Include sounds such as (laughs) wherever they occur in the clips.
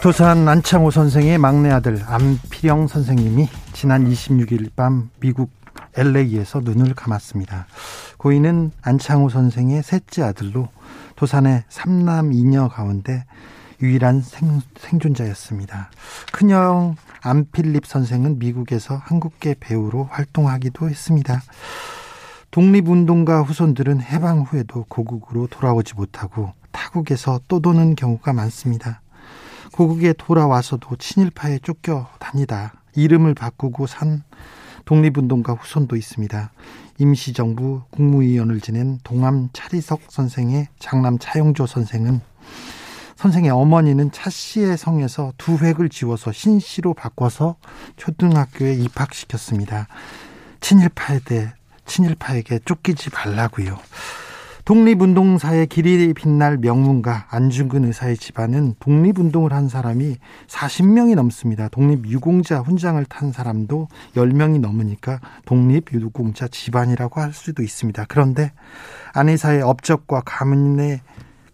도산 안창호 선생의 막내 아들 안필영 선생님이 지난 26일 밤 미국 LA에서 눈을 감았습니다. 고인은 안창호 선생의 셋째 아들로 도산의 삼남 이녀 가운데 유일한 생, 생존자였습니다. 큰형 안필립 선생은 미국에서 한국계 배우로 활동하기도 했습니다. 독립운동가 후손들은 해방 후에도 고국으로 돌아오지 못하고 타국에서 또 도는 경우가 많습니다. 고국에 돌아와서도 친일파에 쫓겨 다니다 이름을 바꾸고 산 독립운동가 후손도 있습니다. 임시정부 국무위원을 지낸 동암 차리석 선생의 장남 차용조 선생은 선생의 어머니는 차 씨의 성에서 두 획을 지워서 신 씨로 바꿔서 초등학교에 입학시켰습니다. 친일파에 대해 친일파에게 쫓기지 말라고요. 독립운동사의 길이 빛날 명문가 안중근 의사의 집안은 독립운동을 한 사람이 40명이 넘습니다. 독립유공자 훈장을 탄 사람도 10명이 넘으니까 독립유공자 집안이라고 할 수도 있습니다. 그런데 안 의사의 업적과 가문의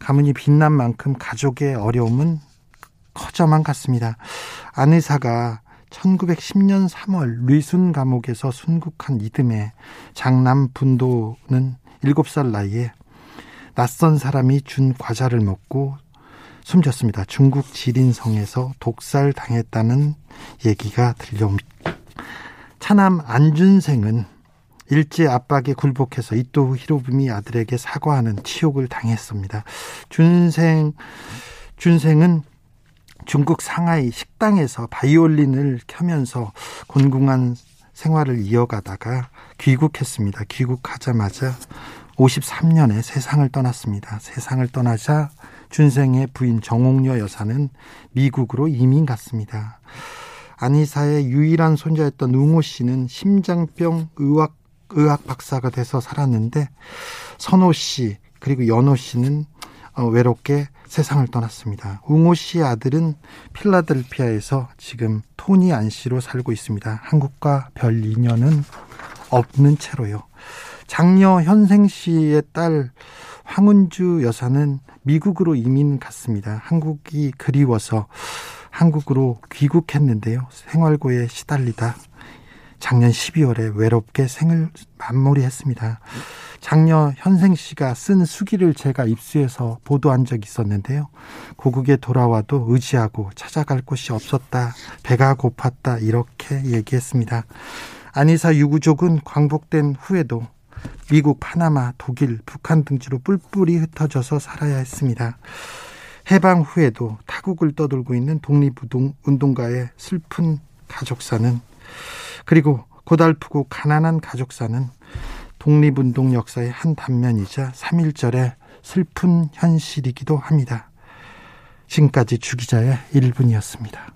가문이 빛난 만큼 가족의 어려움은 커져만 갔습니다. 안 의사가 1910년 3월 리순 감옥에서 순국한 이듬해 장남 분도는 7살 나이에 낯선 사람이 준 과자를 먹고 숨졌습니다. 중국 지린성에서 독살 당했다는 얘기가 들려옵니다. 차남 안준생은 일제 압박에 굴복해서 이토 히로부미 아들에게 사과하는 치욕을 당했습니다. 준생 준생은 중국 상하이 식당에서 바이올린을 켜면서 곤궁한 생활을 이어가다가 귀국했습니다. 귀국하자마자 53년에 세상을 떠났습니다. 세상을 떠나자 준생의 부인 정옥녀 여사는 미국으로 이민 갔습니다. 안희사의 유일한 손자였던 웅호 씨는 심장병 의학 의학 박사가 돼서 살았는데 선호 씨 그리고 연호 씨는 어, 외롭게 세상을 떠났습니다. 웅호 씨의 아들은 필라델피아에서 지금 토니 안 씨로 살고 있습니다. 한국과 별 인연은 없는 채로요. 장녀 현생 씨의 딸 황은주 여사는 미국으로 이민 갔습니다. 한국이 그리워서 한국으로 귀국했는데요. 생활고에 시달리다 작년 12월에 외롭게 생을 마무리했습니다. 장녀 현생 씨가 쓴 수기를 제가 입수해서 보도한 적이 있었는데요. 고국에 돌아와도 의지하고 찾아갈 곳이 없었다. 배가 고팠다. 이렇게 얘기했습니다. 안희사 유구족은 광복된 후에도 미국, 파나마, 독일, 북한 등지로 뿔뿔이 흩어져서 살아야 했습니다. 해방 후에도 타국을 떠돌고 있는 독립운동가의 슬픈 가족사는 그리고 고달프고 가난한 가족사는 독립운동 역사의 한 단면이자 3.1절의 슬픈 현실이기도 합니다. 지금까지 주기자의 1분이었습니다.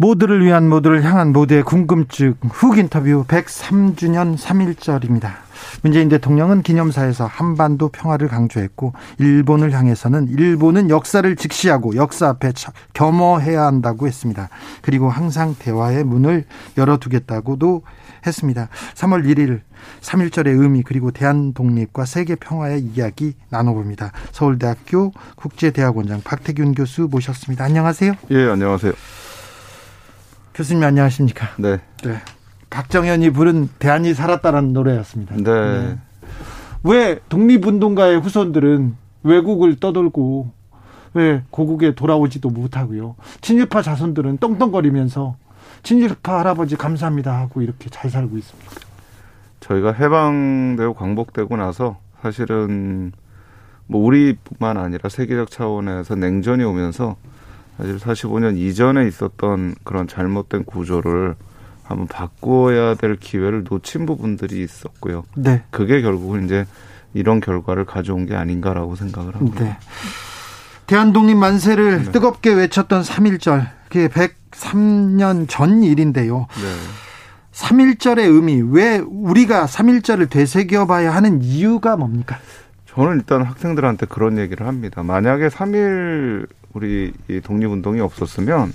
모두를 위한 모두를 향한 모두의 궁금증 훅 인터뷰 103주년 3일절입니다. 문재인 대통령은 기념사에서 한반도 평화를 강조했고 일본을 향해서는 일본은 역사를 직시하고 역사 앞에 겸허해야 한다고 했습니다. 그리고 항상 대화의 문을 열어두겠다고도 했습니다. 3월 1일 3.1절의 의미 그리고 대한 독립과 세계 평화의 이야기 나눠봅니다. 서울대학교 국제대학원장 박태균 교수 모셨습니다. 안녕하세요. 예, 안녕하세요. 교수님 안녕하십니까? 네. 네. 박정현이 부른 대한이 살았다라는 노래였습니다. 네. 네. 왜 독립운동가의 후손들은 외국을 떠돌고 왜 고국에 돌아오지도 못하고요. 친일파 자손들은 떵떵거리면서 친일파 할아버지 감사합니다 하고 이렇게 잘 살고 있습니다. 저희가 해방되고 광복되고 나서 사실은 뭐 우리뿐만 아니라 세계적 차원에서 냉전이 오면서 사실 45년 이전에 있었던 그런 잘못된 구조를 한번 바꿔야 될 기회를 놓친 부분들이 있었고요. 네. 그게 결국은 이제 이런 결과를 가져온 게 아닌가라고 생각을 합니다. 네. 대한독립 만세를 네. 뜨겁게 외쳤던 3.1절, 그게 103년 전 일인데요. 네. 3.1절의 의미, 왜 우리가 3.1절을 되새겨봐야 하는 이유가 뭡니까? 저는 일단 학생들한테 그런 얘기를 합니다. 만약에 3일 우리 독립운동이 없었으면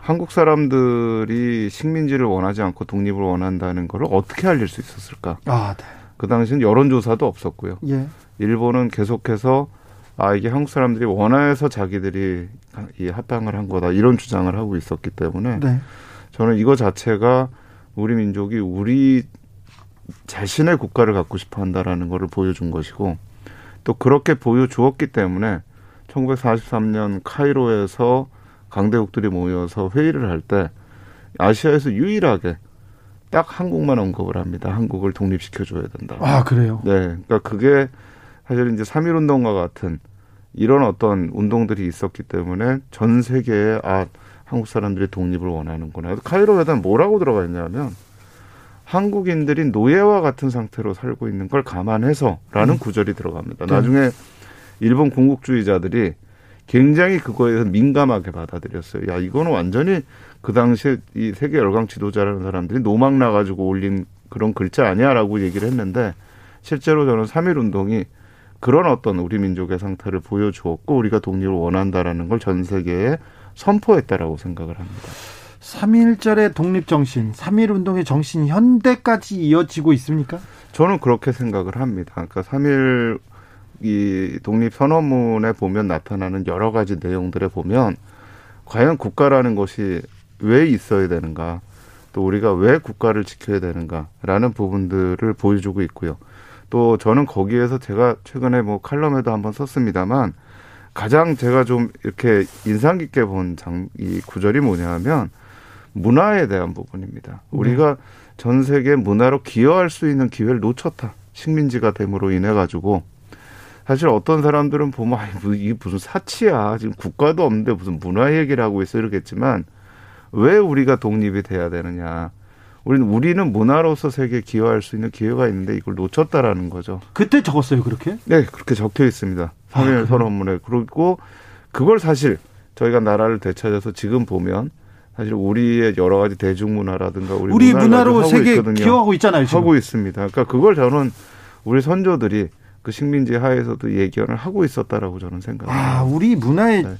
한국 사람들이 식민지를 원하지 않고 독립을 원한다는 것을 어떻게 알릴 수 있었을까? 아, 네. 그 당시엔 여론조사도 없었고요. 예. 일본은 계속해서 아 이게 한국 사람들이 원해서 자기들이 이 합방을 한 거다 이런 주장을 하고 있었기 때문에 네. 저는 이거 자체가 우리 민족이 우리 자신의 국가를 갖고 싶어 한다라는 것을 보여준 것이고 또 그렇게 보여주었기 때문에 1943년 카이로에서 강대국들이 모여서 회의를 할 때 아시아에서 유일하게 딱 한국만 언급을 합니다. 한국을 독립시켜줘야 된다. 아, 그래요? 네. 그러니까 그게 사실 이제 3.1 운동과 같은 이런 어떤 운동들이 있었기 때문에 전 세계에 아, 한국 사람들이 독립을 원하는구나. 카이로 회담 뭐라고 들어가 있냐면 한국인들이 노예와 같은 상태로 살고 있는 걸 감안해서라는 음. 구절이 들어갑니다. 네. 나중에 일본 군국주의자들이 굉장히 그거에 서 민감하게 받아들였어요. 야, 이거는 완전히 그 당시에 이 세계 열강 지도자라는 사람들이 노망 나가지고 올린 그런 글자 아니야라고 얘기를 했는데 실제로 저는 3.1 운동이 그런 어떤 우리 민족의 상태를 보여주었고 우리가 독립을 원한다라는 걸 전 세계에 선포했다라고 생각을 합니다. 3.1절의 독립 정신, 3.1 운동의 정신이 현대까지 이어지고 있습니까? 저는 그렇게 생각을 합니다. 그러니까 3.1 이 독립 선언문에 보면 나타나는 여러 가지 내용들에 보면 과연 국가라는 것이 왜 있어야 되는가 또 우리가 왜 국가를 지켜야 되는가라는 부분들을 보여주고 있고요. 또 저는 거기에서 제가 최근에 뭐 칼럼에도 한번 썼습니다만 가장 제가 좀 이렇게 인상 깊게 본 장, 이 구절이 뭐냐면 문화에 대한 부분입니다. 네. 우리가 전 세계 문화로 기여할 수 있는 기회를 놓쳤다. 식민지가 됨으로 인해 가지고 사실 어떤 사람들은 보면 아, 이게 무슨 사치야. 지금 국가도 없는데 무슨 문화 얘기를 하고 있어 이러겠지만 왜 우리가 독립이 돼야 되느냐. 우리는 우리는 문화로서 세계에 기여할 수 있는 기회가 있는데 이걸 놓쳤다라는 거죠. 그때 적었어요, 그렇게? 네, 그렇게 적혀 있습니다. 삼일 아, 선언문에. 그리고 그걸 사실 저희가 나라를 되찾아서 지금 보면 사실 우리의 여러 가지 대중문화라든가 우리, 우리 문화로 세계 기여하고 있잖아요. 지금. 하고 있습니다. 그러니까 그걸 저는 우리 선조들이 그 식민지 하에서도 예견을 하고 있었다라고 저는 생각합니다. 아, 우리 문화의 네.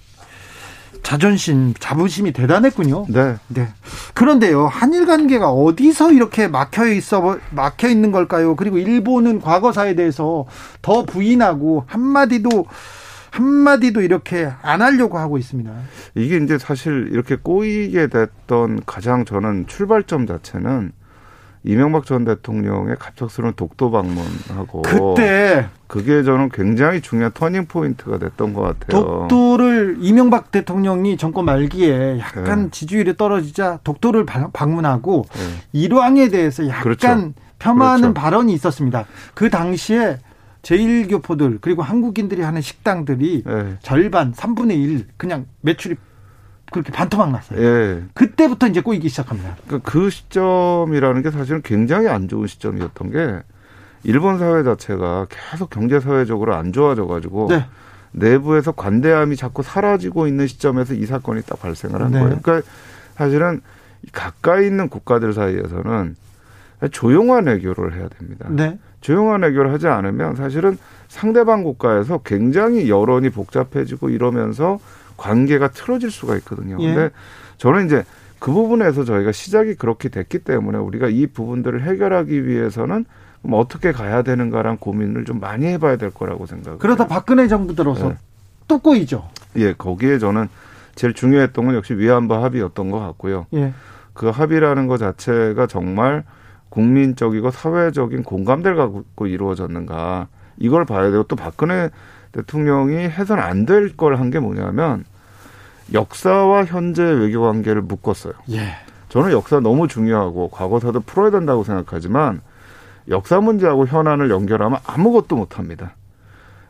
자존심, 자부심이 대단했군요. 네. 네. 그런데요, 한일 관계가 어디서 이렇게 막혀 있어, 막혀 있는 걸까요? 그리고 일본은 과거사에 대해서 더 부인하고 한마디도, 한마디도 이렇게 안 하려고 하고 있습니다. 이게 이제 사실 이렇게 꼬이게 됐던 가장 저는 출발점 자체는 이명박 전 대통령의 갑작스러운 독도 방문하고 그때 그게 저는 굉장히 중요한 터닝 포인트가 됐던 것 같아요. 독도를 이명박 대통령이 정권 말기에 약간 네. 지지율이 떨어지자 독도를 방문하고 네. 일왕에 대해서 약간 그렇죠. 폄하하는 그렇죠. 발언이 있었습니다. 그 당시에 제1교포들 그리고 한국인들이 하는 식당들이 네. 절반 3분의 1 그냥 매출이 그렇게 반토막 났어요. 예. 그때부터 이제 꼬이기 시작합니다. 그러니까 그 시점이라는 게 사실은 굉장히 안 좋은 시점이었던 게 일본 사회 자체가 계속 경제 사회적으로 안 좋아져 가지고 네. 내부에서 관대함이 자꾸 사라지고 있는 시점에서 이 사건이 딱 발생을 한 네. 거예요. 그러니까 사실은 가까이 있는 국가들 사이에서는 조용한 외교를 해야 됩니다. 네. 조용한 외교를 하지 않으면 사실은 상대방 국가에서 굉장히 여론이 복잡해지고 이러면서 관계가 틀어질 수가 있거든요. 예. 근데 저는 이제 그 부분에서 저희가 시작이 그렇게 됐기 때문에 우리가 이 부분들을 해결하기 위해서는 어떻게 가야 되는가란 고민을 좀 많이 해봐야 될 거라고 생각해요. 그러다 박근혜 정부 들어서 네. 또 꼬이죠. 예, 거기에 저는 제일 중요했던 건 역시 위안부 합의였던 것 같고요. 예. 그 합의라는 것 자체가 정말 국민적이고 사회적인 공감대를 갖고 이루어졌는가 이걸 봐야 되고 또 박근혜 대통령이 해서는 안될 걸 한 게 뭐냐면 역사와 현재 외교 관계를 묶었어요. 예. 저는 역사 너무 중요하고 과거사도 풀어야 된다고 생각하지만 역사 문제하고 현안을 연결하면 아무것도 못 합니다.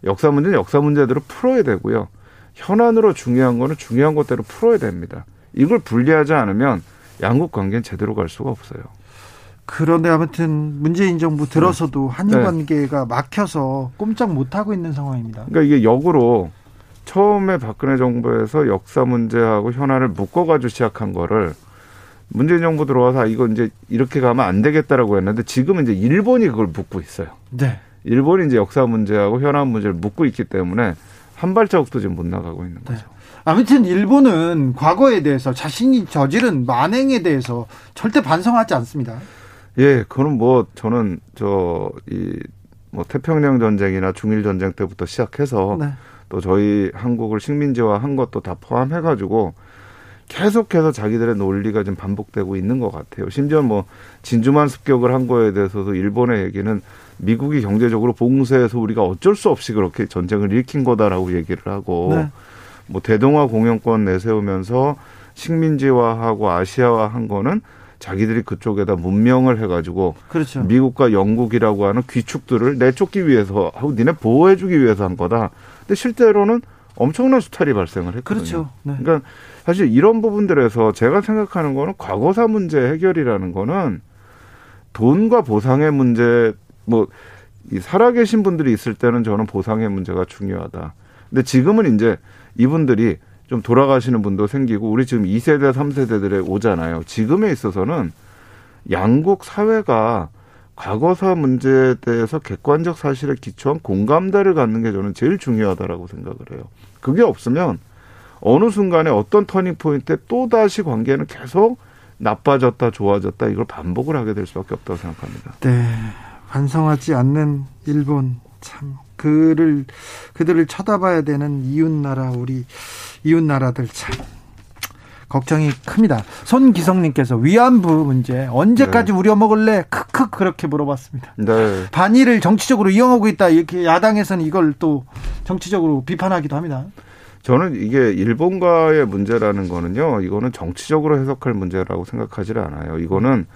역사 문제는 역사 문제대로 풀어야 되고요. 현안으로 중요한 거는 중요한 것대로 풀어야 됩니다. 이걸 분리하지 않으면 양국 관계는 제대로 갈 수가 없어요. 그런데 아무튼 문재인 정부 들어서도 네. 한일 관계가 네. 막혀서 꼼짝 못 하고 있는 상황입니다. 그러니까 이게 역으로 처음에 박근혜 정부에서 역사 문제하고 현안을 묶어가지고 시작한 거를 문재인 정부 들어와서 아, 이거 이제 이렇게 가면 안 되겠다라고 했는데 지금은 이제 일본이 그걸 묶고 있어요. 네. 일본이 이제 역사 문제하고 현안 문제를 묶고 있기 때문에 한 발자국도 지금 못 나가고 있는 네. 거죠. 네. 아무튼 일본은 과거에 대해서 자신이 저지른 만행에 대해서 절대 반성하지 않습니다. 예, 그건 뭐 저는 저이 뭐 태평양 전쟁이나 중일 전쟁 때부터 시작해서 네. 또 저희 한국을 식민지화 한 것도 다 포함해 가지고 계속해서 자기들의 논리가 좀 반복되고 있는 것 같아요. 심지어 뭐 진주만 습격을 한 거에 대해서도 일본의 얘기는 미국이 경제적으로 봉쇄해서 우리가 어쩔 수 없이 그렇게 전쟁을 일으킨 거다라고 얘기를 하고 네. 뭐 대동아 공영권 내세우면서 식민지화하고 아시아화한 거는 자기들이 그쪽에다 문명을 해가지고 그렇죠. 미국과 영국이라고 하는 귀축들을 내쫓기 위해서 하고 니네 보호해주기 위해서 한 거다. 근데 실제로는 엄청난 수탈이 발생을 했거든요. 그렇죠. 네. 그러니까 사실 이런 부분들에서 제가 생각하는 거는 과거사 문제 해결이라는 거는 돈과 보상의 문제 뭐 살아계신 분들이 있을 때는 저는 보상의 문제가 중요하다. 근데 지금은 이제 이분들이 좀 돌아가시는 분도 생기고 우리 지금 2세대, 3세대들에 오잖아요. 지금에 있어서는 양국 사회가 과거사 문제에 대해서 객관적 사실에 기초한 공감대를 갖는 게 저는 제일 중요하다라고 생각을 해요. 그게 없으면 어느 순간에 어떤 turning point에 또 다시 관계는 계속 나빠졌다 좋아졌다 이걸 반복을 하게 될 수밖에 없다고 생각합니다. 네. 반성하지 않는 일본 참 그를 그들을 쳐다봐야 되는 이웃 나라 우리 이웃 나라들 참 걱정이 큽니다. 손기성님께서 위안부 문제 언제까지 네. 우려 먹을래? 크크 그렇게 물어봤습니다. 네. 반일을 정치적으로 이용하고 있다 이렇게 야당에서는 이걸 또 정치적으로 비판하기도 합니다. 저는 이게 일본과의 문제라는 거는요, 이거는 정치적으로 해석할 문제라고 생각하지 않아요. 이거는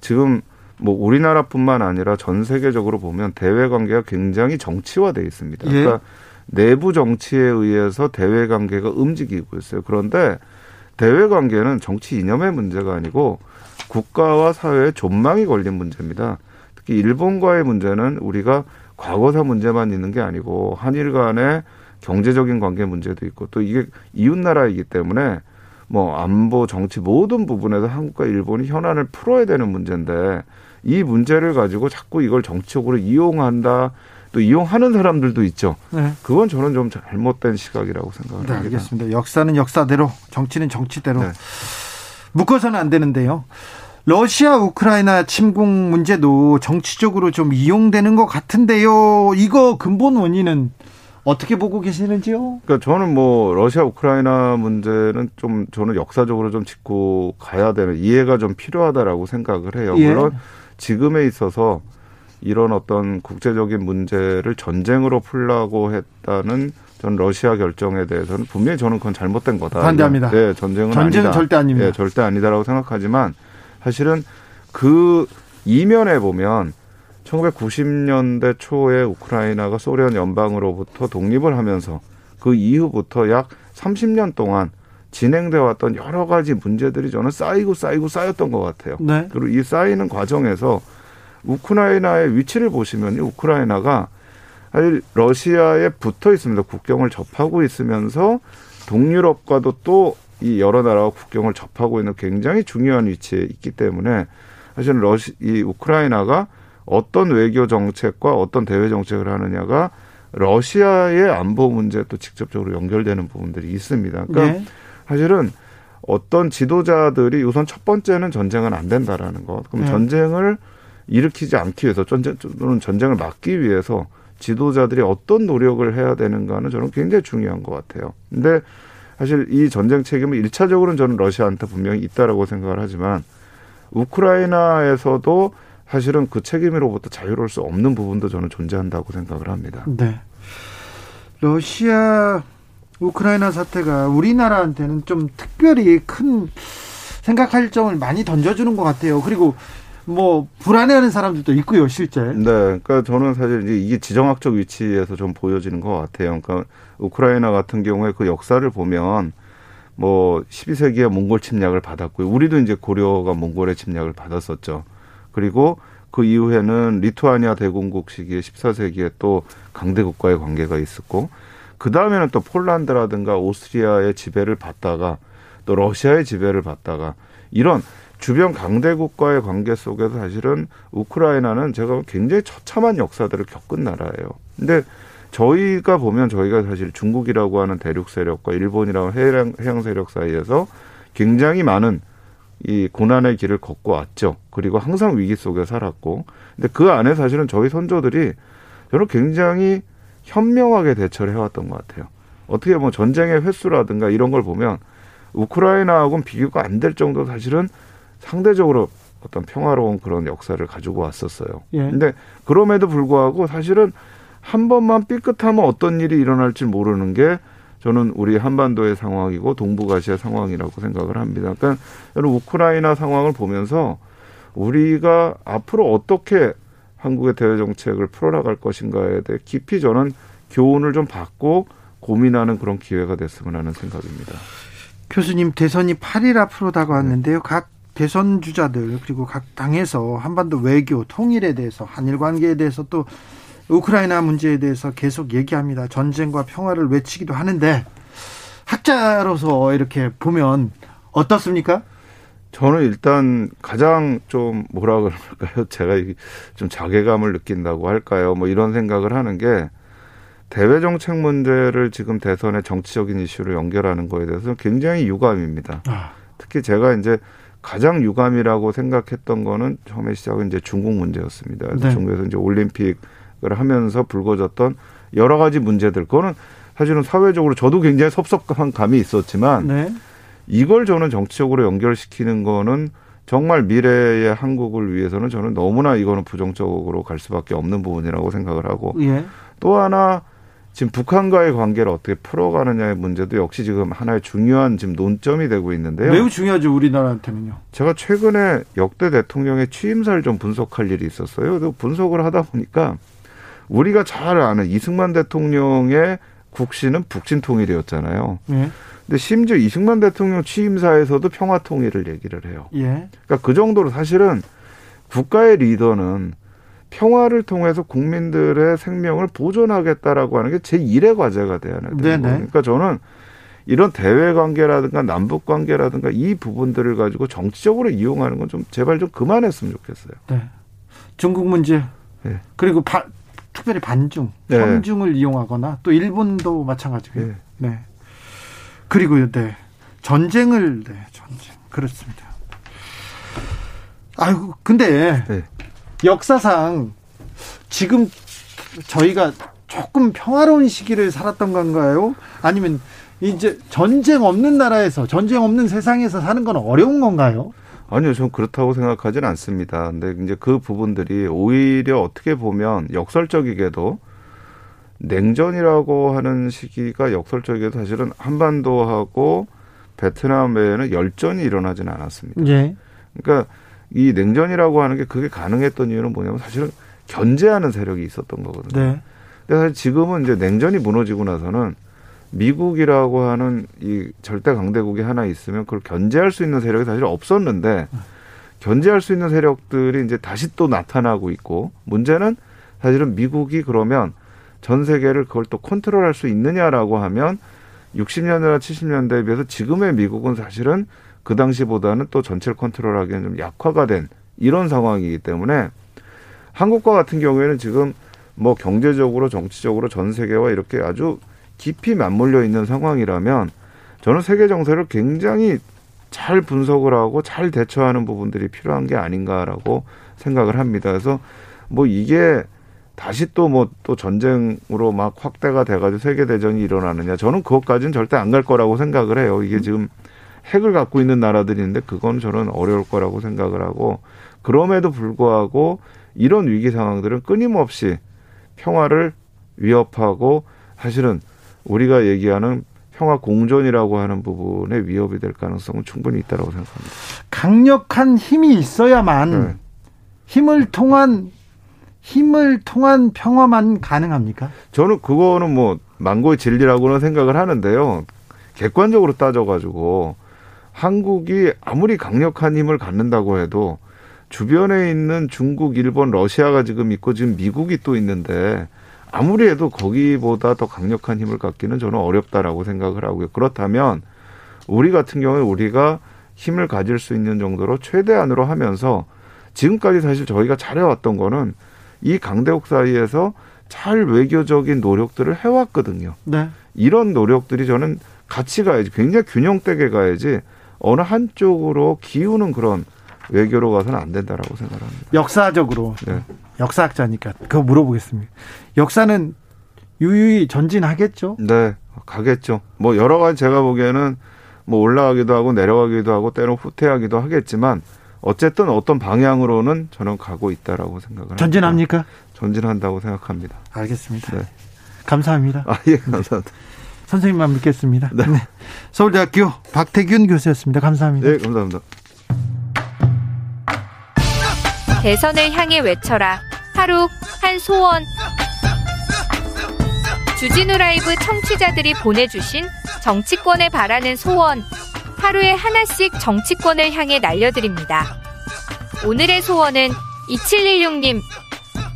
지금 뭐 우리나라뿐만 아니라 전 세계적으로 보면 대외 관계가 굉장히 정치화돼 있습니다. 예. 그러니까 내부 정치에 의해서 대외 관계가 움직이고 있어요. 그런데 대외 관계는 정치 이념의 문제가 아니고 국가와 사회의 존망이 걸린 문제입니다. 특히 일본과의 문제는 우리가 과거사 문제만 있는 게 아니고 한일 간의 경제적인 관계 문제도 있고 또 이게 이웃 나라이기 때문에 뭐 안보 정치 모든 부분에서 한국과 일본이 현안을 풀어야 되는 문제인데 이 문제를 가지고 자꾸 이걸 정치적으로 이용한다. 또 이용하는 사람들도 있죠. 네. 그건 저는 좀 잘못된 시각이라고 생각을 네, 합니다. 알겠습니다. 역사는 역사대로, 정치는 정치대로 네. 묶어서는 안 되는데요. 러시아 우크라이나 침공 문제도 정치적으로 좀 이용되는 것 같은데요. 이거 근본 원인은 어떻게 보고 계시는지요? 그러니까 저는 뭐 러시아 우크라이나 문제는 좀 저는 역사적으로 좀 짚고 가야 되는 이해가 좀 필요하다라고 생각을 해요. 예. 물론 지금에 있어서 이런 어떤 국제적인 문제를 전쟁으로 풀라고 했다는 전 러시아 결정에 대해서는 분명히 저는 그건 잘못된 거다. 반대합니다. 네, 전쟁은 전쟁은 아니다. 절대 아닙니다. 네, 절대 아니다라고 생각하지만 사실은 그 이면에 보면 1990년대 초에 우크라이나가 소련 연방으로부터 독립을 하면서 그 이후부터 약 30년 동안 진행돼 왔던 여러 가지 문제들이 저는 쌓이고 쌓이고 쌓였던 것 같아요. 네. 그리고 이 쌓이는 과정에서 우크라이나의 위치를 보시면 우크라이나가 사실 러시아에 붙어 있습니다. 국경을 접하고 있으면서 동유럽과도 또 이 여러 나라와 국경을 접하고 있는 굉장히 중요한 위치에 있기 때문에 사실은 러시 이 우크라이나가 어떤 외교 정책과 어떤 대외 정책을 하느냐가 러시아의 안보 문제에 또 직접적으로 연결되는 부분들이 있습니다. 그러니까 네. 사실은 어떤 지도자들이 우선 첫 번째는 전쟁은 안 된다라는 것. 그럼 네. 전쟁을 일으키지 않기 위해서 전쟁 또는 전쟁을 막기 위해서 지도자들이 어떤 노력을 해야 되는가는 저는 굉장히 중요한 것 같아요. 근데 사실 이 전쟁 책임은 일차적으로는 저는 러시아한테 분명히 있다라고 생각을 하지만 우크라이나에서도 사실은 그 책임으로부터 자유로울 수 없는 부분도 저는 존재한다고 생각을 합니다. 네. 러시아 우크라이나 사태가 우리나라한테는 좀 특별히 큰 생각할 점을 많이 던져주는 것 같아요. 그리고 뭐 불안해하는 사람들도 있고요, 실제. 네, 그러니까 저는 사실 이게 지정학적 위치에서 좀 보여지는 것 같아요. 그러니까 우크라이나 같은 경우에 그 역사를 보면 뭐 12세기에 몽골 침략을 받았고요. 우리도 이제 고려가 몽골의 침략을 받았었죠. 그리고 그 이후에는 리투아니아 대공국 시기에 14세기에 또 강대국과의 관계가 있었고 그 다음에는 또 폴란드라든가 오스트리아의 지배를 받다가 또 러시아의 지배를 받다가 이런 주변 강대국과의 관계 속에서 사실은 우크라이나는 제가 굉장히 처참한 역사들을 겪은 나라예요. 근데 저희가 보면 저희가 사실 중국이라고 하는 대륙 세력과 일본이라고 해양, 해양 세력 사이에서 굉장히 많은 이 고난의 길을 걷고 왔죠. 그리고 항상 위기 속에 살았고. 근데 그 안에 사실은 저희 선조들이 저는 굉장히 현명하게 대처를 해왔던 것 같아요. 어떻게 보면 전쟁의 횟수라든가 이런 걸 보면 우크라이나하고는 비교가 안 될 정도 사실은 상대적으로 어떤 평화로운 그런 역사를 가지고 왔었어요. 예. 근데 그럼에도 불구하고 사실은 한 번만 삐끗하면 어떤 일이 일어날지 모르는 게 저는 우리 한반도의 상황이고 동북아시아 상황이라고 생각을 합니다. 그러니까 저는 우크라이나 상황을 보면서 우리가 앞으로 어떻게 한국의 대외 정책을 풀어나갈 것인가에 대해 깊이 저는 교훈을 좀 받고 고민하는 그런 기회가 됐으면 하는 생각입니다. 교수님 대선이 8일 앞으로 다가왔는데요. 각 대선 주자들 그리고 각 당에서 한반도 외교 통일에 대해서 한일 관계에 대해서 또 우크라이나 문제에 대해서 계속 얘기합니다. 전쟁과 평화를 외치기도 하는데 학자로서 이렇게 보면 어떻습니까? 저는 일단 가장 좀 뭐라 그럴까요? (laughs) 제가 좀 자괴감을 느낀다고 할까요? 뭐 이런 생각을 하는 게 대외 정책 문제를 지금 대선의 정치적인 이슈로 연결하는 거에 대해서 굉장히 유감입니다. 아. 특히 제가 이제 가장 유감이라고 생각했던 거는 처음에 시작은 이제 중국 문제였습니다. 네. 중국에서 이제 올림픽을 하면서 불거졌던 여러 가지 문제들, 그거는 사실은 사회적으로 저도 굉장히 섭섭한 감이 있었지만 네. 이걸 저는 정치적으로 연결시키는 거는 정말 미래의 한국을 위해서는 저는 너무나 이거는 부정적으로 갈 수밖에 없는 부분이라고 생각을 하고 예. 또 하나 지금 북한과의 관계를 어떻게 풀어가느냐의 문제도 역시 지금 하나의 중요한 지금 논점이 되고 있는데요. 매우 중요하죠 우리나라한테는요. 제가 최근에 역대 대통령의 취임사를 좀 분석할 일이 있었어요. 그 분석을 하다 보니까 우리가 잘 아는 이승만 대통령의 국시는 북진 통일이었잖아요. 예. 근데 심지어 이승만 대통령 취임사에서도 평화 통일을 얘기를 해요. 예. 그러니까 그 정도로 사실은 국가의 리더는 평화를 통해서 국민들의 생명을 보존하겠다라고 하는 게 제1의 과제가 돼야 되는 거예요. 그러니까 저는 이런 대외 관계라든가 남북 관계라든가 이 부분들을 가지고 정치적으로 이용하는 건 좀 제발 좀 그만했으면 좋겠어요. 네. 중국 문제 네. 그리고 바, 특별히 반중, 네. 평중을 이용하거나 또 일본도 마찬가지고요. 네. 네. 그리고요, 네. 전쟁을 네, 전쟁 그렇습니다. 아이고 근데 네. 역사상 지금 저희가 조금 평화로운 시기를 살았던 건가요? 아니면 이제 전쟁 없는 나라에서 전쟁 없는 세상에서 사는 건 어려운 건가요? 아니요, 전 그렇다고 생각하지는 않습니다. 근데 이제 그 부분들이 오히려 어떻게 보면 역설적이게도 냉전이라고 하는 시기가 역설적이게도 사실은 한반도하고 베트남에는 열전이 일어나지는 않았습니다. 예. 그러니까 이 냉전이라고 하는 게 그게 가능했던 이유는 뭐냐면 사실은 견제하는 세력이 있었던 거거든요. 네. 근데 사실 지금은 이제 냉전이 무너지고 나서는 미국이라고 하는 이 절대 강대국이 하나 있으면 그걸 견제할 수 있는 세력이 사실 없었는데 견제할 수 있는 세력들이 이제 다시 또 나타나고 있고 문제는 사실은 미국이 그러면 전 세계를 그걸 또 컨트롤할 수 있느냐라고 하면 60년대나 70년대에 비해서 지금의 미국은 사실은 그 당시보다는 또 전체를 컨트롤하기에는 좀 약화가 된 이런 상황이기 때문에 한국과 같은 경우에는 지금 뭐 경제적으로 정치적으로 전 세계와 이렇게 아주 깊이 맞물려 있는 상황이라면 저는 세계 정세를 굉장히 잘 분석을 하고 잘 대처하는 부분들이 필요한 게 아닌가라고 생각을 합니다. 그래서 뭐 이게 다시 또 뭐또 뭐 전쟁으로 막 확대가 돼가지고 세계 대전이 일어나느냐 저는 그것까지는 절대 안 갈 거라고 생각을 해요. 이게 지금 핵을 갖고 있는 나라들이 있는데 그건 저는 어려울 거라고 생각을 하고 그럼에도 불구하고 이런 위기 상황들은 끊임없이 평화를 위협하고 사실은 우리가 얘기하는 평화 공존이라고 하는 부분에 위협이 될 가능성은 충분히 있다고 생각합니다. 강력한 힘이 있어야만 네. 힘을 통한 힘을 통한 평화만 가능합니까? 저는 그거는 뭐 망고의 진리라고는 생각을 하는데요. 객관적으로 따져가지고 한국이 아무리 강력한 힘을 갖는다고 해도 주변에 있는 중국, 일본, 러시아가 지금 있고 지금 미국이 또 있는데 아무리 해도 거기보다 더 강력한 힘을 갖기는 저는 어렵다라고 생각을 하고요. 그렇다면 우리 같은 경우에 우리가 힘을 가질 수 있는 정도로 최대한으로 하면서 지금까지 사실 저희가 잘해왔던 거는 이 강대국 사이에서 잘 외교적인 노력들을 해왔거든요. 네. 이런 노력들이 저는 같이 가야지 굉장히 균형되게 가야지 어느 한쪽으로 기우는 그런 외교로 가서는 안 된다라고 생각합니다. 역사적으로 네. 역사학자니까 그거 물어보겠습니다. 역사는 유유히 전진하겠죠? 네, 가겠죠. 뭐 여러 가지 제가 보기에는 뭐 올라가기도 하고 내려가기도 하고 때로 후퇴하기도 하겠지만 어쨌든 어떤 방향으로는 저는 가고 있다라고 생각을 전진합니까? 합니다. 전진한다고 생각합니다. 알겠습니다. 네. 감사합니다. 아, 예, 감사합니다. 선생님만 믿겠습니다. 네. 네. 서울대학교 박태균 교수였습니다. 감사합니다. 네, 감사합니다. 대선을 향해 외쳐라. 하루 한 소원. 주진우 라이브 청취자들이 보내주신 정치권에 바라는 소원. 하루에 하나씩 정치권을 향해 날려드립니다. 오늘의 소원은 2716님.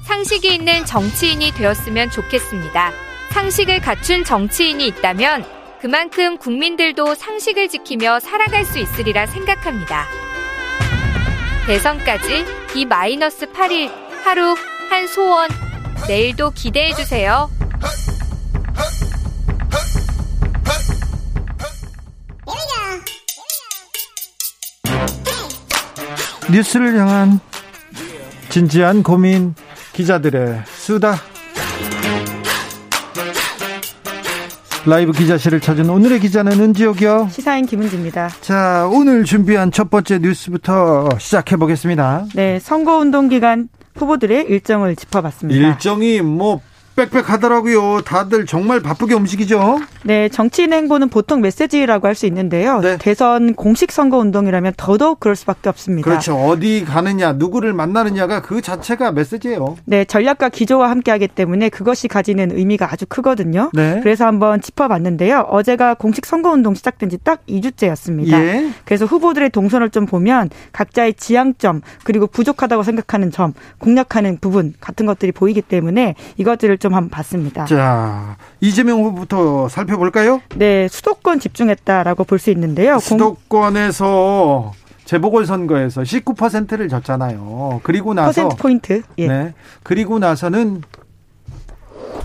상식이 있는 정치인이 되었으면 좋겠습니다. 상식을 갖춘 정치인이 있다면 그만큼 국민들도 상식을 지키며 살아갈 수 있으리라 생각합니다. 대선까지 D-8일 하루 한 소원 내일도 기대해 주세요. 뉴스를 향한 진지한 고민 기자들의 수다 라이브 기자실을 찾은 오늘의 기자는 은지옥이요. 시사인 김은지입니다. 자, 오늘 준비한 첫 번째 뉴스부터 시작해 보겠습니다. 네, 선거운동 기간 후보들의 일정을 짚어봤습니다. 일정이 뭐 빽빽하더라고요. 다들 정말 바쁘게 움직이죠. 네, 정치인 행보는 보통 메시지라고 할 수 있는데요. 네. 대선 공식 선거 운동이라면 더더욱 그럴 수밖에 없습니다. 그렇죠. 어디 가느냐, 누구를 만나느냐가 그 자체가 메시지예요. 네, 전략과 기조와 함께하기 때문에 그것이 가지는 의미가 아주 크거든요. 네. 그래서 한번 짚어봤는데요. 어제가 공식 선거 운동 시작된 지 딱 2주째였습니다. 예. 그래서 후보들의 동선을 좀 보면 각자의 지향점 그리고 부족하다고 생각하는 점, 공략하는 부분 같은 것들이 보이기 때문에 이것들을 좀 한번 봤습니다. 자, 이재명 후보부터 살펴볼까요? 네, 수도권 집중했다라고 볼 수 있는데요. 수도권에서 재보궐선거에서 19%를 졌잖아요. 그리고 나서 퍼센트 포인트. 예. 네. 그리고 나서는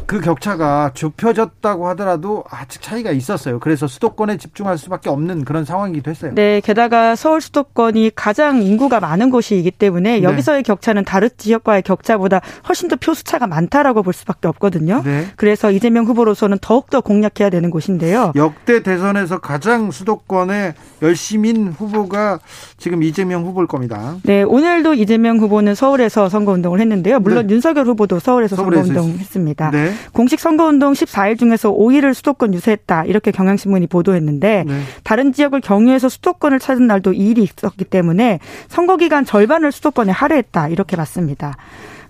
그 격차가 좁혀졌다고 하더라도 아직 차이가 있었어요. 그래서 수도권에 집중할 수밖에 없는 그런 상황이기도 했어요. 네, 게다가 서울 수도권이 가장 인구가 많은 곳이기 때문에 네. 여기서의 격차는 다른 지역과의 격차보다 훨씬 더 표수차가 많다라고 볼 수밖에 없거든요. 네. 그래서 이재명 후보로서는 더욱더 공략해야 되는 곳인데요. 역대 대선에서 가장 수도권에 열심인 후보가 지금 이재명 후보일 겁니다. 네, 오늘도 이재명 후보는 서울에서 선거운동을 했는데요. 물론 네. 윤석열 후보도 서울에서, 서울에서 선거운동 했습니다. 네. 공식 선거운동 14일 중에서 5일을 수도권 유세했다. 이렇게 경향신문이 보도했는데 네. 다른 지역을 경유해서 수도권을 찾은 날도 2일이 있었기 때문에 선거 기간 절반을 수도권에 할애했다. 이렇게 봤습니다.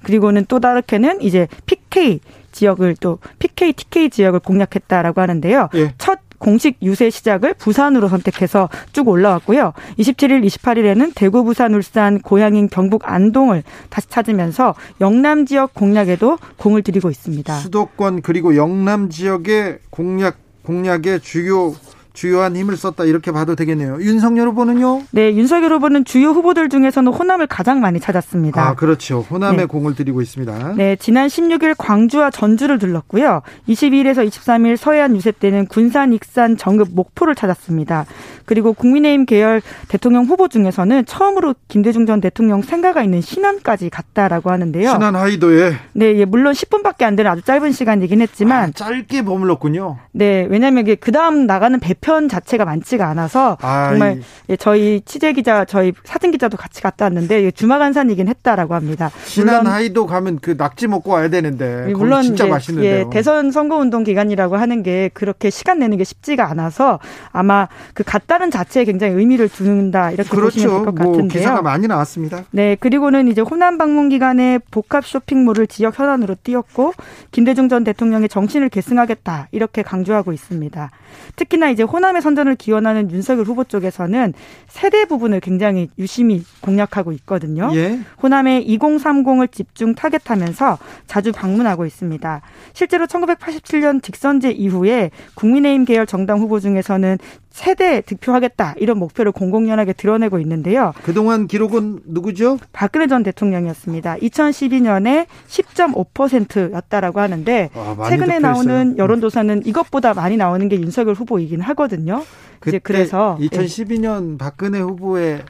그리고는 또 다르게는 이제 PK 지역을 또 PK, TK 지역을 공략했다라고 하는데요. 예. 첫 공식 유세 시작을 부산으로 선택해서 쭉 올라왔고요. 27일, 28일에는 대구, 부산, 울산, 고향인 경북 안동을 다시 찾으면서 영남 지역 공략에도 공을 들이고 있습니다. 수도권 그리고 영남 지역의 공략 공략의 주요 주요한 힘을 썼다 이렇게 봐도 되겠네요. 윤석열 후보는요? 네, 윤석열 후보는 주요 후보들 중에서는 호남을 가장 많이 찾았습니다. 아, 그렇죠. 호남에 네. 공을 들이고 있습니다. 네, 지난 16일 광주와 전주를 들렀고요. 22일에서 23일 서해안 유세 때는 군산, 익산, 정읍, 목포를 찾았습니다. 그리고 국민의힘 계열 대통령 후보 중에서는 처음으로 김대중 전 대통령 생가가 있는 신안까지 갔다라고 하는데요. 신안 하이도에 네, 예, 물론 10분밖에 안 되는 아주 짧은 시간이긴 했지만 아, 짧게 머물렀군요. 네, 왜냐하면 이게 그 다음 나가는 배편 자체가 많지가 않아서 아이. 정말 예, 저희 취재 기자, 저희 사진 기자도 같이 갔다 왔는데 주마간산이긴 했다라고 합니다. 신안 하이도 가면 그 낙지 먹고 와야 되는데 예, 물론 진짜 맛있는데요. 예, 대선 선거 운동 기간이라고 하는 게 그렇게 시간 내는 게 쉽지가 않아서 아마 그 갔다는 자체에 굉장히 의미를 두는다 이렇게 그렇죠. 보시면 될것 뭐 같은데요. 기사가 많이 나왔습니다. 네, 그리고는 이제 호남 방문 기간에 복합 쇼핑몰을 지역 현안으로 띄웠고 김대중 전 대통령의 정신을 계승하겠다 이렇게 강조하고 있습니다. 특히나 이제 호남의 선전을 기원하는 윤석열 후보 쪽에서는 세대 부분을 굉장히 유심히 공략하고 있거든요. 예. 호남의 2030을 집중 타겟하면서 자주 방문하고 있습니다. 실제로 1987년 직선제 이후에 국민의힘 계열 정당 후보 중에서는 세대 득표하겠다 이런 목표를 공공연하게 드러내고 있는데요. 그동안 기록은 누구죠? 박근혜 전 대통령이었습니다. 2012년에 10.5%였다라고 하는데 아, 최근에 나오는 여론조사는 이것보다 많이 나오는 게 윤석열 후보이긴 하거든요. 이제 그래서 2012년 예. 박근혜 후보의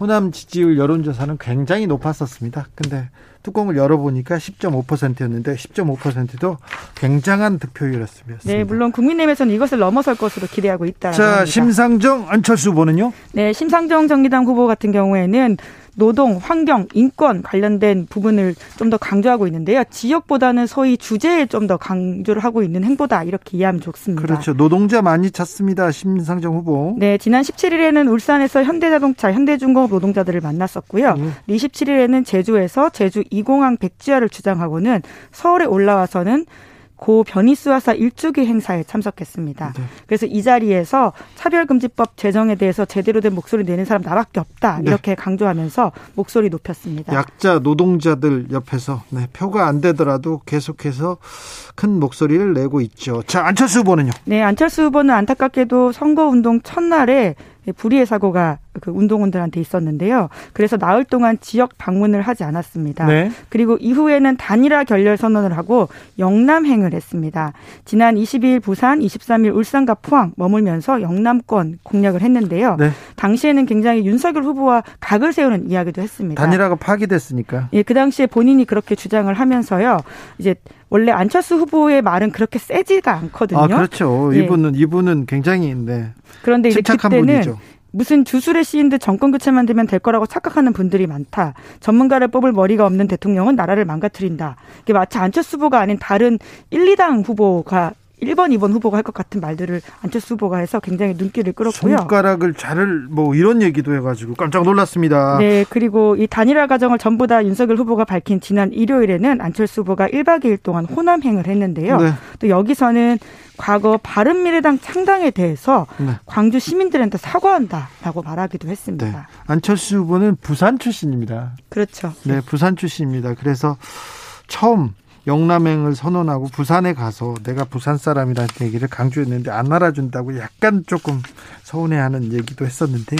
호남 지지율 여론조사는 굉장히 높았었습니다. 근데 뚜껑을 열어보니까 10.5%였는데 10.5%도 굉장한 득표율이었습니다. 네, 물론 국민의힘에서는 이것을 넘어설 것으로 기대하고 있다. 자, 합니다. 심상정 안철수 후보는요? 네, 심상정 정의당 후보 같은 경우에는 노동, 환경, 인권 관련된 부분을 좀 더 강조하고 있는데요. 지역보다는 소위 주제에 좀 더 강조를 하고 있는 행보다 이렇게 이해하면 좋습니다. 그렇죠. 노동자 많이 찾습니다. 심상정 후보. 네, 지난 17일에는 울산에서 현대자동차, 현대중공업 노동자들을 만났었고요. 음. 27일에는 제주에서 제주 이공항 백지화를 주장하고는 서울에 올라와서는 고 변희수화사 일주기 행사에 참석했습니다. 네. 그래서 이 자리에서 차별금지법 제정에 대해서 제대로 된 목소리 내는 사람 나밖에 없다 네. 이렇게 네. 강조하면서 목소리 높였습니다. 약자 노동자들 옆에서 네, 표가 안 되더라도 계속해서 큰 목소리를 내고 있죠. 자 안철수 후보는요? 네, 안철수 후보는 안타깝게도 선거운동 첫날에 불의의 사고가 그 운동원들한테 있었는데요. 그래서 나흘 동안 지역 방문을 하지 않았습니다. 네. 그리고 이후에는 단일화 결렬 선언을 하고 영남행을 했습니다. 지난 22일 부산, 23일 울산과 포항 머물면서 영남권 공략을 했는데요. 네. 당시에는 굉장히 윤석열 후보와 각을 세우는 이야기도 했습니다. 단일화가 파기됐으니까. 예, 그 당시에 본인이 그렇게 주장을 하면서요. 이제 원래 안철수 후보의 말은 그렇게 세지가 않거든요. 아, 그렇죠. 예. 이분은 이분은 굉장히 네. 그런데 이제 그때는 분이죠. 무슨 주술의 시인 듯 정권 교체만 되면 될 거라고 착각하는 분들이 많다. 전문가를 뽑을 머리가 없는 대통령은 나라를 망가뜨린다. 이게 마치 안철수 후보가 아닌 다른 1, 2당 후보가 1번, 2번 후보가 할 것 같은 말들을 안철수 후보가 해서 굉장히 눈길을 끌었고요. 손가락을 자를 뭐 이런 얘기도 해가지고 깜짝 놀랐습니다. 네, 그리고 이 단일화 과정을 전부 다 윤석열 후보가 밝힌 지난 일요일에는 안철수 후보가 1박 2일 동안 호남행을 했는데요. 네. 또 여기서는 과거 바른미래당 창당에 대해서 네. 광주 시민들한테 사과한다라고 말하기도 했습니다. 네. 안철수 후보는 부산 출신입니다. 그렇죠. 네, 부산 출신입니다. 그래서 처음 영남행을 선언하고 부산에 가서 내가 부산 사람이라는 얘기를 강조했는데 안 알아준다고 약간 조금 서운해하는 얘기도 했었는데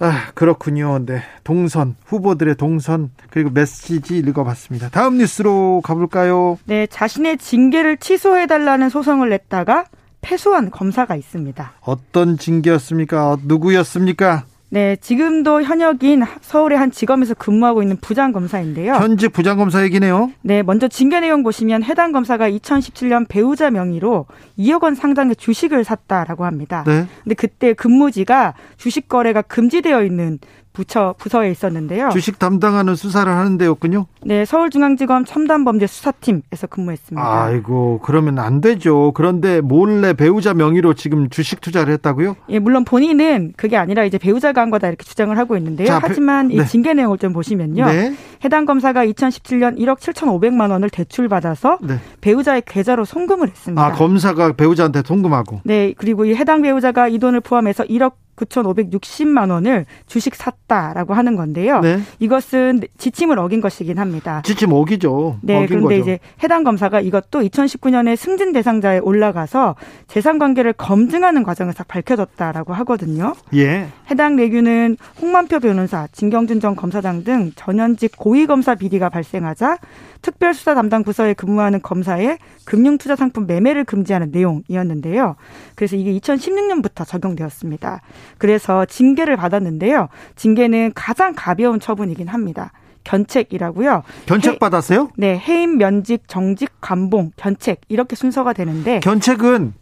아 그렇군요. 네 동선 후보들의 동선 그리고 메시지 읽어봤습니다. 다음 뉴스로 가볼까요? 네 자신의 징계를 취소해달라는 소송을 냈다가 패소한 검사가 있습니다. 어떤 징계였습니까? 누구였습니까? 네, 지금도 현역인 서울의 한 직업에서 근무하고 있는 부장검사인데요. 현직 부장검사 얘기네요. 네, 먼저 징계 내용 보시면 해당 검사가 2017년 배우자 명의로 2억 원 상당의 주식을 샀다라고 합니다. 네. 근데 그때 근무지가 주식 거래가 금지되어 있는 부처 부서에 있었는데요. 주식 담당하는 수사를 하는 데였군요. 네, 서울중앙지검 첨단범죄 수사팀에서 근무했습니다. 아이고, 그러면 안 되죠. 그런데 몰래 배우자 명의로 지금 주식 투자를 했다고요? 예, 물론 본인은 그게 아니라 이제 배우자가 한 거다 이렇게 주장을 하고 있는데요. 자, 하지만 네. 이 징계 내용을 좀 보시면요. 네. 해당 검사가 2017년 1억 7,500만 원을 대출받아서 네. 배우자의 계좌로 송금을 했습니다. 아, 검사가 배우자한테 송금하고. 네, 그리고 이 해당 배우자가 이 돈을 포함해서 1억 9,560만 원을 주식 샀다라고 하는 건데요. 네. 이것은 지침을 어긴 것이긴 합니다. 지침 어기죠. 네, 그런데 거죠. 이제 해당 검사가 이것도 2019년에 승진 대상자에 올라가서 재산 관계를 검증하는 과정에서 밝혀졌다라고 하거든요. 예. 해당 내규는 홍만표 변호사, 진경준 전 검사장 등 전현직 고위 검사 비리가 발생하자 특별수사 담당 부서에 근무하는 검사의 금융투자 상품 매매를 금지하는 내용이었는데요. 그래서 이게 2016년부터 적용되었습니다. 그래서 징계를 받았는데요. 징계는 가장 가벼운 처분이긴 합니다. 견책이라고요. 견책 받았어요? 네, 해임, 면직, 정직, 감봉, 견책 이렇게 순서가 되는데 견책은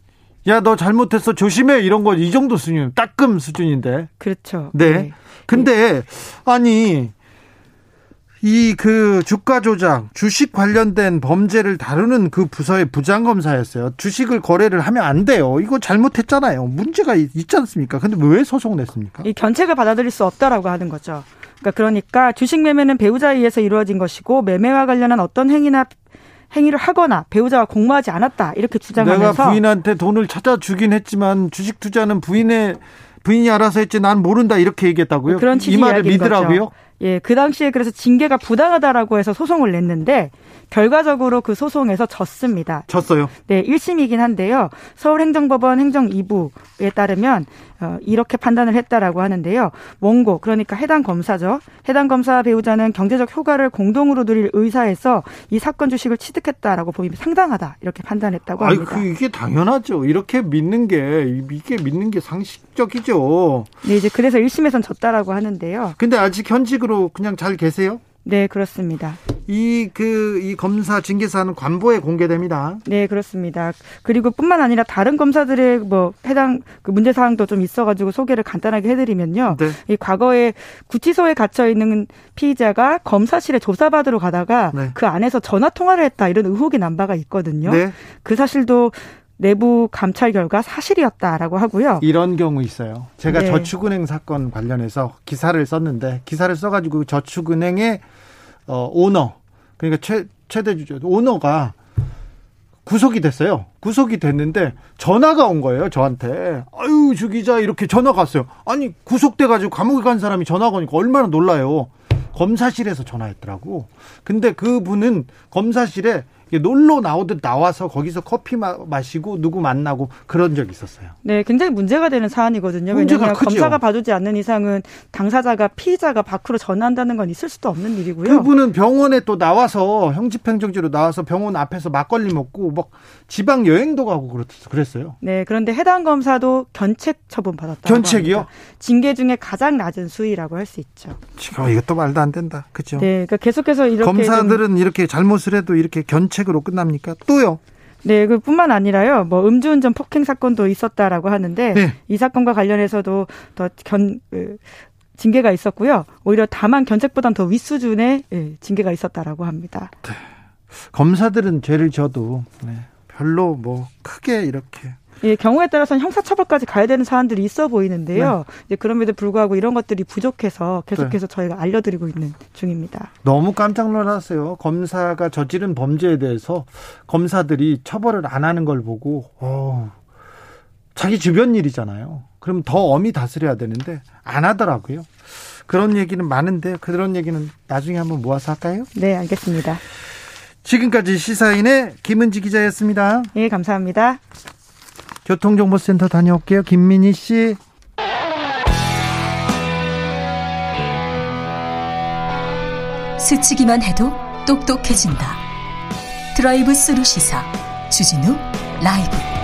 야 너 잘못했어 조심해 이런 거 이 정도 수준 따끔 수준인데. 그렇죠. 네. 네. 근데 아니 이 그 주가 조작, 주식 관련된 범죄를 다루는 그 부서의 부장검사였어요. 주식을 거래를 하면 안 돼요. 이거 잘못했잖아요. 문제가 있지 않습니까? 근데 왜 소송 냈습니까? 이 견책을 받아들일 수 없다라고 하는 거죠. 그러니까 그러니까 주식 매매는 배우자에 의해서 이루어진 것이고 매매와 관련한 어떤 행위나 행위를 하거나 배우자가 공모하지 않았다 이렇게 주장하면서 내가 부인한테 돈을 찾아 주긴 했지만 주식 투자는 부인의 부인이 알아서 했지 난 모른다 이렇게 얘기했다고요? 그런 취지 이 말을 믿으라고요? 거죠. 예, 그 당시에 그래서 징계가 부당하다라고 해서 소송을 냈는데 결과적으로 그 소송에서 졌습니다. 졌어요? 네, 1심이긴 한데요. 서울행정법원 행정 2부에 따르면 어, 이렇게 판단을 했다라고 하는데요. 원고 그러니까 해당 검사죠. 해당 검사 배우자는 경제적 효과를 공동으로 누릴 의사에서 이 사건 주식을 취득했다라고 보기 상당하다 이렇게 판단했다고 합니다. 아니, 그 이게 당연하죠. 이렇게 믿는 게 이게 믿는 게 상식적이죠. 네, 이제 그래서 1심에선 졌다라고 하는데요. 근데 아직 현직으로 그냥 잘 계세요? 네, 그렇습니다. 이, 그, 이 검사 징계사는 관보에 공개됩니다. 네, 그렇습니다. 그리고 뿐만 아니라 다른 검사들의 뭐 해당 그 문제사항도 좀 있어가지고 소개를 간단하게 해드리면요. 네. 이 과거에 구치소에 갇혀 있는 피의자가 검사실에 조사받으러 가다가 네. 그 안에서 전화 통화를 했다 이런 의혹이 난 바가 있거든요. 네. 그 사실도 내부 감찰 결과 사실이었다라고 하고요. 이런 경우 있어요. 제가 네. 저축은행 사건 관련해서 기사를 썼는데 기사를 써가지고 저축은행의 어, 오너 그러니까 최 최대 주주 오너가 구속이 됐어요. 구속이 됐는데 전화가 온 거예요. 저한테. 아유 주 기자 이렇게 전화가 왔어요. 아니 구속돼가지고 감옥에 간 사람이 전화가 오니까 얼마나 놀라요. 검사실에서 전화했더라고. 근데 그분은 검사실에 놀러 나오듯 나와서 거기서 커피 마, 마시고 누구 만나고 그런 적이 있었어요. 네, 굉장히 문제가 되는 사안이거든요. 왜냐하면 검사가 봐주지 않는 이상은 당사자가 피의자가 밖으로 전한다는 건 있을 수도 없는 일이고요. 그분은 병원에 또 나와서 형집행정지로 나와서 병원 앞에서 막걸리 먹고 막 지방 여행도 가고 그랬어요. 네, 그런데 해당 검사도 견책 처분 받았다. 견책이요? 합니다. 징계 중에 가장 낮은 수위라고 할 수 있죠. 지금 이것도 말도 안 된다. 그렇죠? 네, 그러니까 계속해서 이렇게 검사들은 이렇게 잘못을 해도 이렇게 견책 으로 끝납니까? 또요? 네, 그뿐만 아니라요. 뭐 음주운전 폭행 사건도 있었다라고 하는데 네. 이 사건과 관련해서도 더견 그, 징계가 있었고요. 오히려 다만 견책보단 더 윗수준의 예, 징계가 있었다라고 합니다. 네. 검사들은 죄를 져도 네. 별로 뭐 크게 이렇게 예, 경우에 따라서는 형사처벌까지 가야 되는 사안들이 있어 보이는데요. 네. 이제 그럼에도 불구하고 이런 것들이 부족해서 계속해서 네. 저희가 알려드리고 있는 중입니다. 너무 깜짝 놀랐어요. 검사가 저지른 범죄에 대해서 검사들이 처벌을 안 하는 걸 보고, 어, 자기 주변 일이잖아요. 그럼 더 엄히 다스려야 되는데 안 하더라고요. 그런 얘기는 많은데 그런 얘기는 나중에 한번 모아서 할까요? 네, 알겠습니다. 지금까지 시사인의 김은지 기자였습니다. 예, 감사합니다. 교통정보센터 다녀올게요. 김민희 씨. 스치기만 해도 똑똑해진다. 드라이브 스루 시사 주진우 라이브.